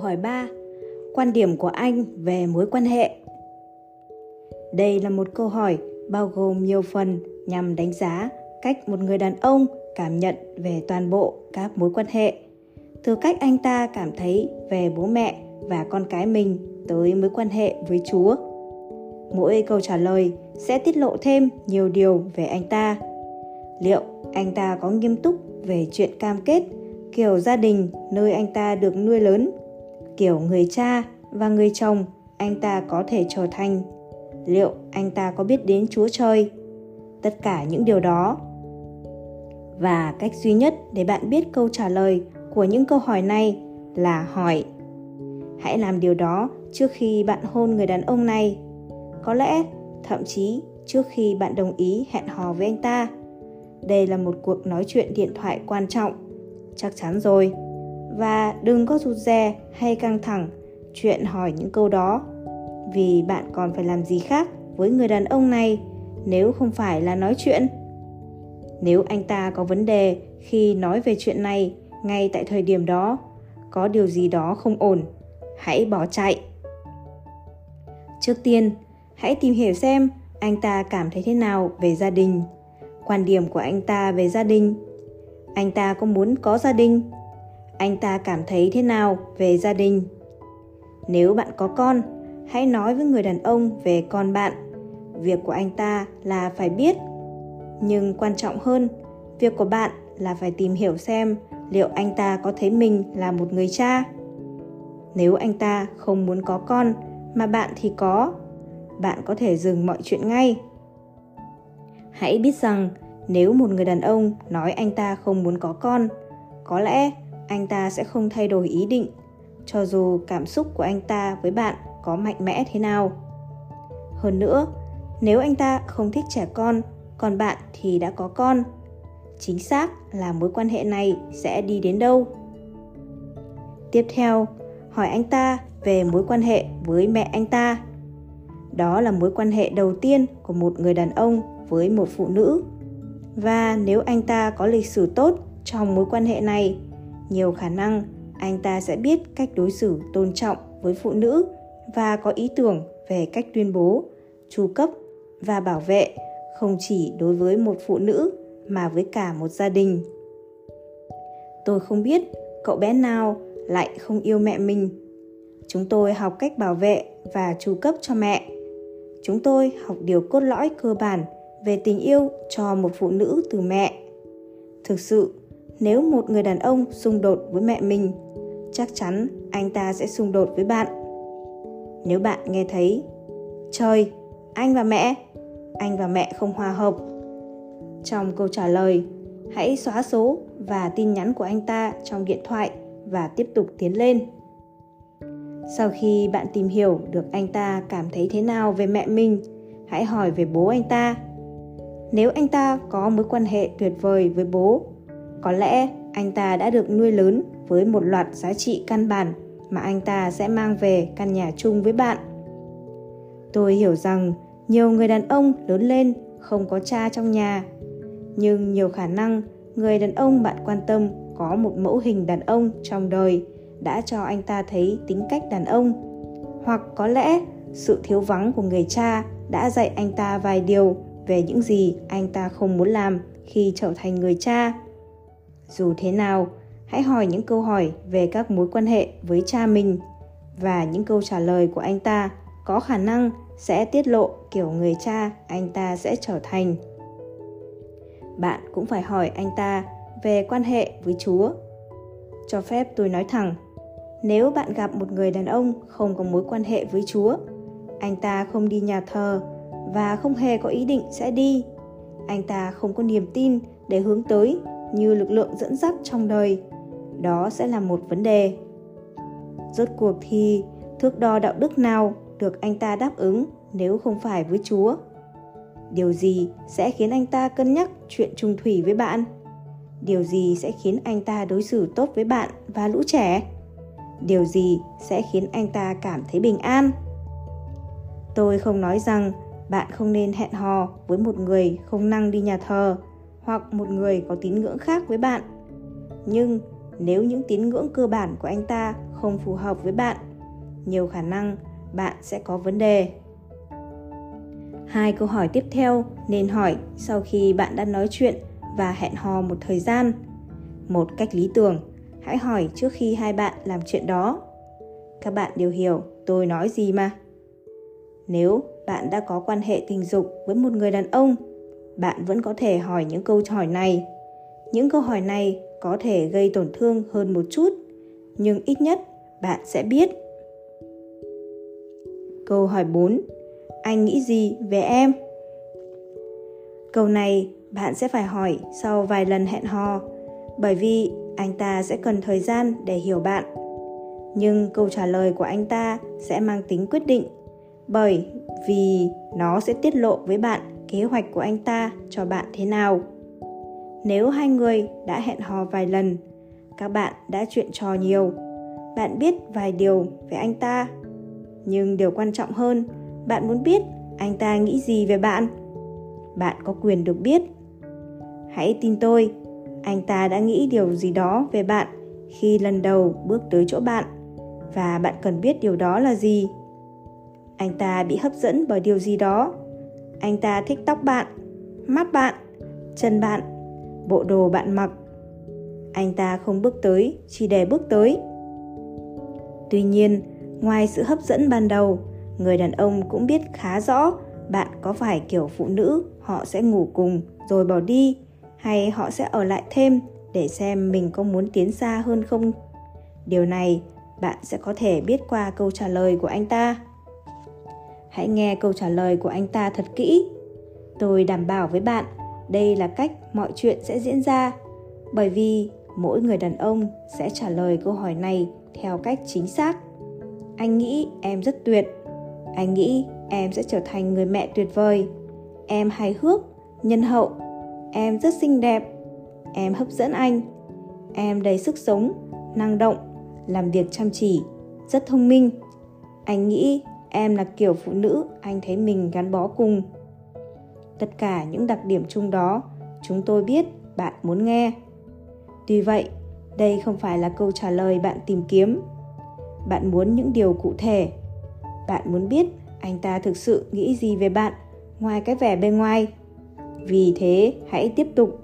hỏi 3. Quan điểm của anh về mối quan hệ. Đây là một câu hỏi bao gồm nhiều phần nhằm đánh giá cách một người đàn ông cảm nhận về toàn bộ các mối quan hệ, từ cách anh ta cảm thấy về bố mẹ và con cái mình tới mối quan hệ với chúa mỗi câu trả lời sẽ tiết lộ thêm nhiều điều về anh ta liệu anh ta có nghiêm túc về chuyện cam kết kiểu gia đình nơi anh ta được nuôi lớn kiểu người cha và người chồng anh ta có thể trở thành. Liệu anh ta có biết đến chúa trời? Tất cả những điều đó. Và cách duy nhất để bạn biết câu trả lời của những câu hỏi này là hỏi, hãy làm điều đó trước khi bạn hôn người đàn ông này. Có lẽ, thậm chí trước khi bạn đồng ý hẹn hò với anh ta. Đây là một cuộc nói chuyện điện thoại quan trọng. Chắc chắn rồi và đừng có rụt rè hay căng thẳng. Chuyện hỏi những câu đó. Vì bạn còn phải làm gì khác với người đàn ông này nếu không phải là nói chuyện? Nếu anh ta có vấn đề khi nói về chuyện này ngay tại thời điểm đó, có điều gì đó không ổn, hãy bỏ chạy. Trước tiên, hãy tìm hiểu xem anh ta cảm thấy thế nào về gia đình. Quan điểm của anh ta về gia đình. Anh ta có muốn có gia đình anh ta cảm thấy thế nào về gia đình? Nếu bạn có con, hãy nói với người đàn ông về con bạn. Việc của anh ta là phải biết. Nhưng quan trọng hơn, việc của bạn là phải tìm hiểu xem liệu anh ta có thấy mình là một người cha. Nếu anh ta không muốn có con mà bạn thì có, bạn có thể dừng mọi chuyện ngay. Hãy biết rằng nếu một người đàn ông nói anh ta không muốn có con, có lẽ anh ta sẽ không thay đổi ý định, cho dù cảm xúc của anh ta với bạn có mạnh mẽ thế nào. Hơn nữa, nếu anh ta không thích trẻ con, còn bạn thì đã có con. Chính xác là mối quan hệ này sẽ đi đến đâu? Tiếp theo, hỏi anh ta về mối quan hệ với mẹ anh ta. Đó là mối quan hệ đầu tiên của một người đàn ông với một phụ nữ. Và nếu anh ta có lịch sử tốt trong mối quan hệ này nhiều khả năng anh ta sẽ biết cách đối xử tôn trọng với phụ nữ và có ý tưởng về cách tuyên bố, chu cấp và bảo vệ không chỉ đối với một phụ nữ mà với cả một gia đình. Tôi không biết cậu bé nào lại không yêu mẹ mình. Chúng tôi học cách bảo vệ và chu cấp cho mẹ. Chúng tôi học điều cốt lõi cơ bản về tình yêu cho một phụ nữ từ mẹ. Thực sự nếu một người đàn ông xung đột với mẹ mình, chắc chắn anh ta sẽ xung đột với bạn. Nếu bạn nghe thấy, trời, anh và mẹ, anh và mẹ không hòa hợp. Trong câu trả lời, hãy xóa số và tin nhắn của anh ta trong điện thoại và tiếp tục tiến lên. Sau khi bạn tìm hiểu được anh ta cảm thấy thế nào về mẹ mình, hãy hỏi về bố anh ta. Nếu anh ta có mối quan hệ tuyệt vời với bố có lẽ anh ta đã được nuôi lớn với một loạt giá trị căn bản mà anh ta sẽ mang về căn nhà chung với bạn. Tôi hiểu rằng nhiều người đàn ông lớn lên không có cha trong nhà, nhưng nhiều khả năng người đàn ông bạn quan tâm có một mẫu hình đàn ông trong đời đã cho anh ta thấy tính cách đàn ông. Hoặc có lẽ sự thiếu vắng của người cha đã dạy anh ta vài điều về những gì anh ta không muốn làm khi trở thành người cha dù thế nào, hãy hỏi những câu hỏi về các mối quan hệ với cha mình và những câu trả lời của anh ta có khả năng sẽ tiết lộ kiểu người cha anh ta sẽ trở thành. Bạn cũng phải hỏi anh ta về quan hệ với chúa. Cho phép tôi nói thẳng, nếu bạn gặp một người đàn ông không có mối quan hệ với chúa, anh ta không đi nhà thờ và không hề có ý định sẽ đi. Anh ta không có niềm tin để hướng tới như lực lượng dẫn dắt trong đời. Đó sẽ là một vấn đề. Rốt cuộc thì, thước đo đạo đức nào được anh ta đáp ứng nếu không phải với chúa? Điều gì sẽ khiến anh ta cân nhắc chuyện trung thủy với bạn? Điều gì sẽ khiến anh ta đối xử tốt với bạn và lũ trẻ? Điều gì sẽ khiến anh ta cảm thấy bình an? Tôi không nói rằng bạn không nên hẹn hò với một người không năng đi nhà thờ hoặc một người có tín ngưỡng khác với bạn. Nhưng nếu những tín ngưỡng cơ bản của anh ta không phù hợp với bạn, nhiều khả năng bạn sẽ có vấn đề. Hai câu hỏi tiếp theo nên hỏi sau khi bạn đã nói chuyện và hẹn hò một thời gian. Một cách lý tưởng, hãy hỏi trước khi hai bạn làm chuyện đó. Các bạn đều hiểu tôi nói gì mà. Nếu bạn đã có quan hệ tình dục với một người đàn ông bạn vẫn có thể hỏi những câu hỏi này. Những câu hỏi này có thể gây tổn thương hơn một chút, nhưng ít nhất bạn sẽ biết. Câu hỏi 4 anh nghĩ gì về em? Câu này bạn sẽ phải hỏi sau vài lần hẹn hò, bởi vì anh ta sẽ cần thời gian để hiểu bạn. Nhưng câu trả lời của anh ta sẽ mang tính quyết định, bởi vì nó sẽ tiết lộ với bạn kế hoạch của anh ta cho bạn thế nào. Nếu hai người đã hẹn hò vài lần, các bạn đã chuyện trò nhiều, bạn biết vài điều về anh ta. Nhưng điều quan trọng hơn, bạn muốn biết anh ta nghĩ gì về bạn. Bạn có quyền được biết. Hãy tin tôi, anh ta đã nghĩ điều gì đó về bạn khi lần đầu bước tới chỗ bạn, và bạn cần biết điều đó là gì. Anh ta bị hấp dẫn bởi điều gì đó anh ta thích tóc bạn, mắt bạn, chân bạn, bộ đồ bạn mặc. Anh ta không bước tới, chỉ để bước tới. Tuy nhiên, ngoài sự hấp dẫn ban đầu, người đàn ông cũng biết khá rõ bạn có phải kiểu phụ nữ họ sẽ ngủ cùng rồi bỏ đi, hay họ sẽ ở lại thêm để xem mình có muốn tiến xa hơn không. Điều này, bạn sẽ có thể biết qua câu trả lời của anh ta hãy nghe câu trả lời của anh ta thật kỹ. Tôi đảm bảo với bạn, đây là cách mọi chuyện sẽ diễn ra, bởi vì mỗi người đàn ông sẽ trả lời câu hỏi này theo cách chính xác. Anh nghĩ em rất tuyệt. Anh nghĩ em sẽ trở thành người mẹ tuyệt vời. Em hài hước, nhân hậu. Em rất xinh đẹp. Em hấp dẫn anh. Em đầy sức sống, năng động, làm việc chăm chỉ, rất thông minh. Anh nghĩ em là kiểu phụ nữ, anh thấy mình gắn bó cùng. Tất cả những đặc điểm chung đó, chúng tôi biết bạn muốn nghe. Tuy vậy, đây không phải là câu trả lời bạn tìm kiếm. Bạn muốn những điều cụ thể. Bạn muốn biết anh ta thực sự nghĩ gì về bạn ngoài cái vẻ bên ngoài. Vì thế, hãy tiếp tục.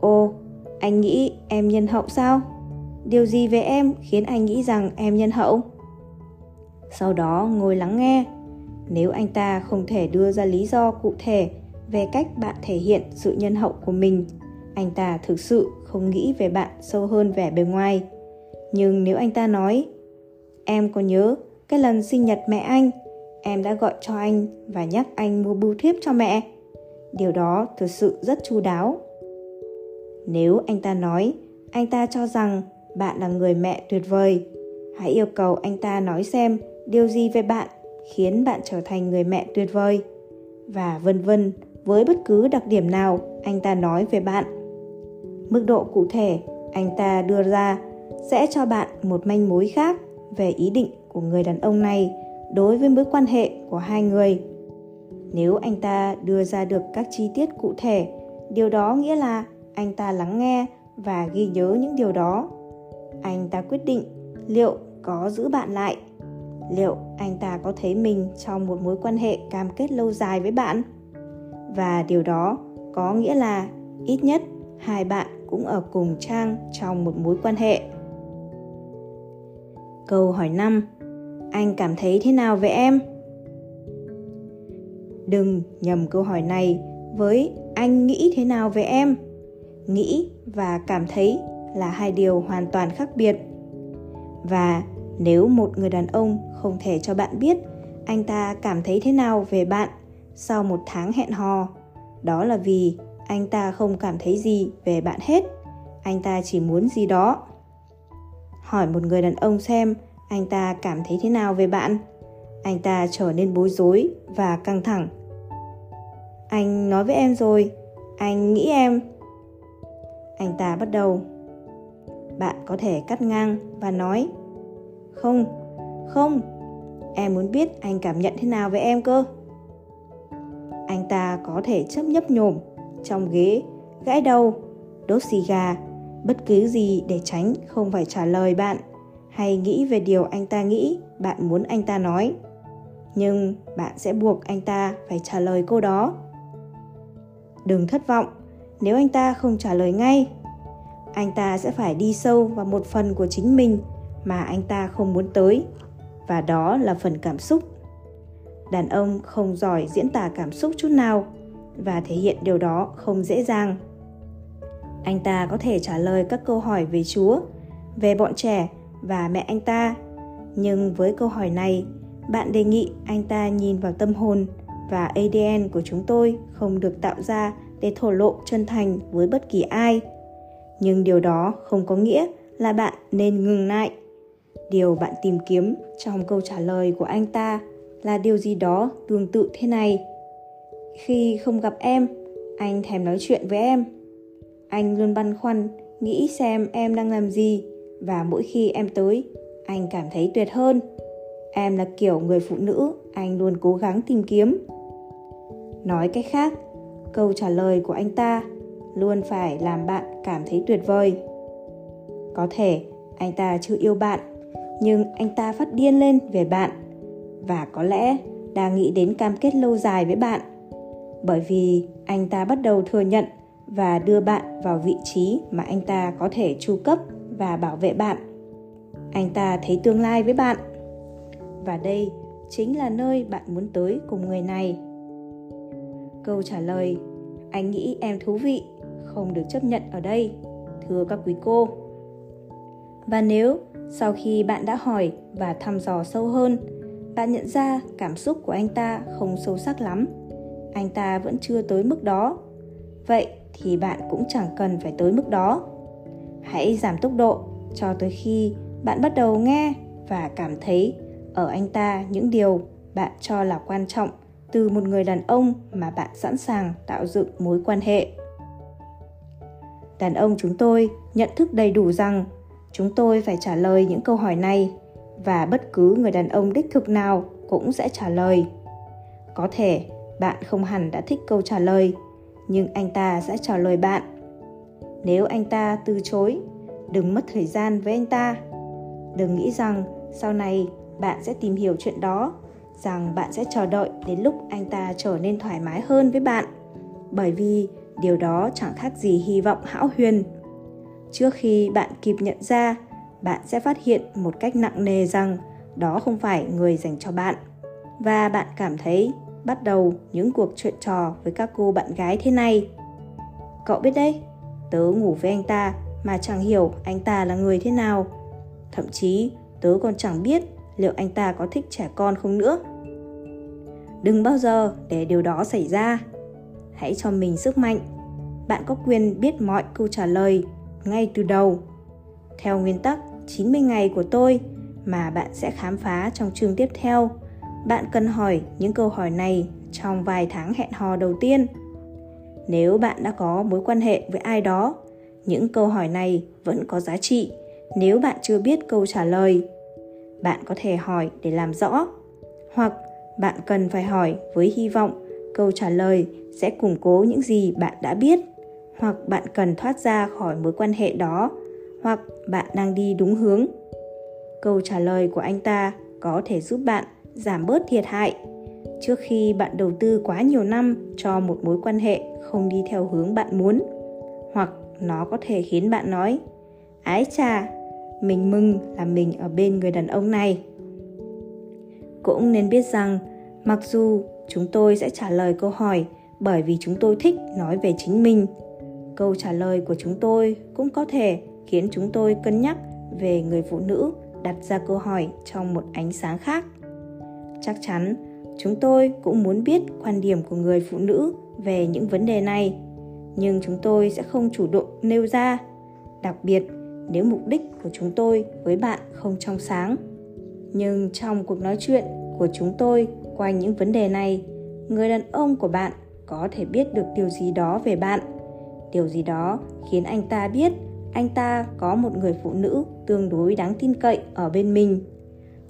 Ô anh nghĩ em nhân hậu sao? Điều gì về em khiến anh nghĩ rằng em nhân hậu? Sau đó ngồi lắng nghe. Nếu anh ta không thể đưa ra lý do cụ thể về cách bạn thể hiện sự nhân hậu của mình, anh ta thực sự không nghĩ về bạn sâu hơn vẻ bề ngoài. Nhưng nếu anh ta nói, em có nhớ cái lần sinh nhật mẹ anh? Em đã gọi cho anh và nhắc anh mua bưu thiếp cho mẹ. Điều đó thực sự rất chu đáo. Nếu anh ta nói, anh ta cho rằng bạn là người mẹ tuyệt vời, hãy yêu cầu anh ta nói xem điều gì về bạn khiến bạn trở thành người mẹ tuyệt vời? Và vân vân, với bất cứ đặc điểm nào, anh ta nói về bạn. Mức độ cụ thể anh ta đưa ra sẽ cho bạn một manh mối khác về ý định của người đàn ông này đối với mối quan hệ của hai người. Nếu anh ta đưa ra được các chi tiết cụ thể, điều đó nghĩa là anh ta lắng nghe và ghi nhớ những điều đó. Anh ta quyết định liệu có giữ bạn lại liệu anh ta có thấy mình trong một mối quan hệ cam kết lâu dài với bạn? Và điều đó có nghĩa là ít nhất hai bạn cũng ở cùng trang trong một mối quan hệ. Câu hỏi 5 anh cảm thấy thế nào về em? Đừng nhầm câu hỏi này với anh nghĩ thế nào về em? Nghĩ và cảm thấy là hai điều hoàn toàn khác biệt. Và nếu một người đàn ông không thể cho bạn biết anh ta cảm thấy thế nào về bạn sau một tháng hẹn hò, đó là vì anh ta không cảm thấy gì về bạn hết. Anh ta chỉ muốn gì đó. Hỏi một người đàn ông xem anh ta cảm thấy thế nào về bạn. Anh ta trở nên bối rối và căng thẳng. Anh nói với em rồi, anh nghĩ em. Anh ta bắt đầu, bạn có thể cắt ngang và nói không không. Em muốn biết anh cảm nhận thế nào về em cơ? Anh ta có thể chấp nhấp nhổm trong ghế, gãi đầu, đốt xì gà. Bất cứ gì để tránh không phải trả lời bạn, hay nghĩ về điều anh ta nghĩ bạn muốn anh ta nói. Nhưng bạn sẽ buộc anh ta phải trả lời câu đó. Đừng thất vọng, nếu anh ta không trả lời ngay, anh ta sẽ phải đi sâu vào một phần của chính mình mà anh ta không muốn tới, và đó là phần cảm xúc. Đàn ông không giỏi diễn tả cảm xúc chút nào, và thể hiện điều đó không dễ dàng. Anh ta có thể trả lời các câu hỏi về chúa, về bọn trẻ và mẹ anh ta, nhưng với câu hỏi này, bạn đề nghị anh ta nhìn vào tâm hồn và adn của chúng tôi không được tạo ra để thổ lộ chân thành với bất kỳ ai. Nhưng điều đó không có nghĩa là bạn nên ngừng lại điều bạn tìm kiếm trong câu trả lời của anh ta là điều gì đó tương tự thế này. Khi không gặp em, anh thèm nói chuyện với em. Anh luôn băn khoăn, nghĩ xem em đang làm gì và mỗi khi em tới, anh cảm thấy tuyệt hơn. Em là kiểu người phụ nữ, anh luôn cố gắng tìm kiếm. Nói cách khác, câu trả lời của anh ta luôn phải làm bạn cảm thấy tuyệt vời. Có thể anh ta chưa yêu bạn nhưng anh ta phát điên lên về bạn. Và có lẽ đang nghĩ đến cam kết lâu dài với bạn. Bởi vì anh ta bắt đầu thừa nhận và đưa bạn vào vị trí mà anh ta có thể chu cấp và bảo vệ bạn. Anh ta thấy tương lai với bạn. Và đây chính là nơi bạn muốn tới cùng người này. Câu trả lời, anh nghĩ em thú vị, không được chấp nhận ở đây, thưa các quý cô. Và nếu sau khi bạn đã hỏi và thăm dò sâu hơn, bạn nhận ra cảm xúc của anh ta không sâu sắc lắm. Anh ta vẫn chưa tới mức đó. Vậy thì bạn cũng chẳng cần phải tới mức đó. Hãy giảm tốc độ cho tới khi bạn bắt đầu nghe và cảm thấy ở anh ta những điều bạn cho là quan trọng từ một người đàn ông mà bạn sẵn sàng tạo dựng mối quan hệ. Đàn ông chúng tôi nhận thức đầy đủ rằng chúng tôi phải trả lời những câu hỏi này, và bất cứ người đàn ông đích thực nào cũng sẽ trả lời. Có thể bạn không hẳn đã thích câu trả lời, nhưng anh ta sẽ trả lời bạn. Nếu anh ta từ chối, đừng mất thời gian với anh ta. Đừng nghĩ rằng sau này bạn sẽ tìm hiểu chuyện đó, rằng bạn sẽ chờ đợi đến lúc anh ta trở nên thoải mái hơn với bạn. Bởi vì điều đó chẳng khác gì hy vọng hão huyền trước khi bạn kịp nhận ra, bạn sẽ phát hiện một cách nặng nề rằng đó không phải người dành cho bạn. Và bạn cảm thấy bắt đầu những cuộc chuyện trò với các cô bạn gái thế này. Cậu biết đấy, tớ ngủ với anh ta mà chẳng hiểu anh ta là người thế nào. Thậm chí tớ còn chẳng biết liệu anh ta có thích trẻ con không nữa. Đừng bao giờ để điều đó xảy ra. Hãy cho mình sức mạnh. Bạn có quyền biết mọi câu trả lời ngay từ đầu. Theo nguyên tắc 90 ngày của tôi mà bạn sẽ khám phá trong chương tiếp theo. Bạn cần hỏi những câu hỏi này trong vài tháng hẹn hò đầu tiên. Nếu bạn đã có mối quan hệ với ai đó, những câu hỏi này vẫn có giá trị nếu bạn chưa biết câu trả lời. Bạn có thể hỏi để làm rõ, hoặc bạn cần phải hỏi với hy vọng câu trả lời sẽ củng cố những gì bạn đã biết hoặc bạn cần thoát ra khỏi mối quan hệ đó, hoặc bạn đang đi đúng hướng. Câu trả lời của anh ta có thể giúp bạn giảm bớt thiệt hại trước khi bạn đầu tư quá nhiều năm cho một mối quan hệ không đi theo hướng bạn muốn, hoặc nó có thể khiến bạn nói, ái chà, mình mừng là mình ở bên người đàn ông này. Cũng nên biết rằng, mặc dù chúng tôi sẽ trả lời câu hỏi bởi vì chúng tôi thích nói về chính mình câu trả lời của chúng tôi cũng có thể khiến chúng tôi cân nhắc về người phụ nữ đặt ra câu hỏi trong một ánh sáng khác. Chắc chắn, chúng tôi cũng muốn biết quan điểm của người phụ nữ về những vấn đề này, nhưng chúng tôi sẽ không chủ động nêu ra, đặc biệt nếu mục đích của chúng tôi với bạn không trong sáng. Nhưng trong cuộc nói chuyện của chúng tôi quanh những vấn đề này, người đàn ông của bạn có thể biết được điều gì đó về bạn điều gì đó khiến anh ta biết anh ta có một người phụ nữ tương đối đáng tin cậy ở bên mình.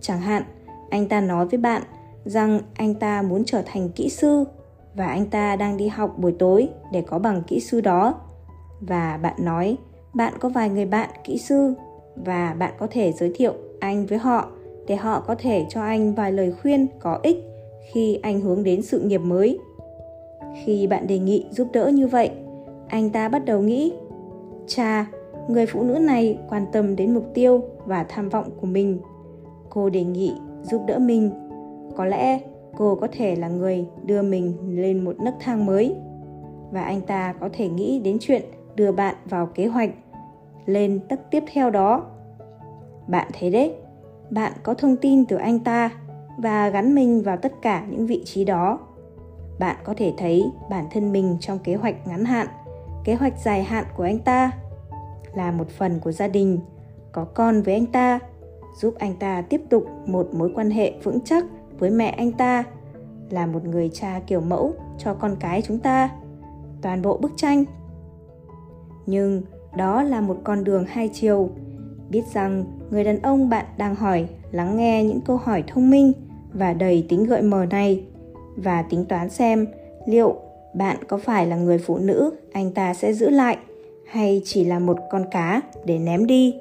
Chẳng hạn, anh ta nói với bạn rằng anh ta muốn trở thành kỹ sư và anh ta đang đi học buổi tối để có bằng kỹ sư đó. Và bạn nói, bạn có vài người bạn kỹ sư và bạn có thể giới thiệu anh với họ để họ có thể cho anh vài lời khuyên có ích khi anh hướng đến sự nghiệp mới. Khi bạn đề nghị giúp đỡ như vậy anh ta bắt đầu nghĩ cha người phụ nữ này quan tâm đến mục tiêu và tham vọng của mình. Cô đề nghị giúp đỡ mình. Có lẽ cô có thể là người đưa mình lên một nấc thang mới. Và anh ta có thể nghĩ đến chuyện đưa bạn vào kế hoạch lên tấc tiếp theo đó. Bạn thấy đấy, bạn có thông tin từ anh ta và gắn mình vào tất cả những vị trí đó. Bạn có thể thấy bản thân mình trong kế hoạch ngắn hạn kế hoạch dài hạn của anh ta là một phần của gia đình, có con với anh ta, giúp anh ta tiếp tục một mối quan hệ vững chắc với mẹ anh ta, là một người cha kiểu mẫu cho con cái chúng ta, toàn bộ bức tranh. Nhưng đó là một con đường hai chiều. Biết rằng người đàn ông bạn đang hỏi, lắng nghe những câu hỏi thông minh và đầy tính gợi mở này, và tính toán xem liệu bạn có phải là người phụ nữ, anh ta sẽ giữ lại, hay chỉ là một con cá để ném đi?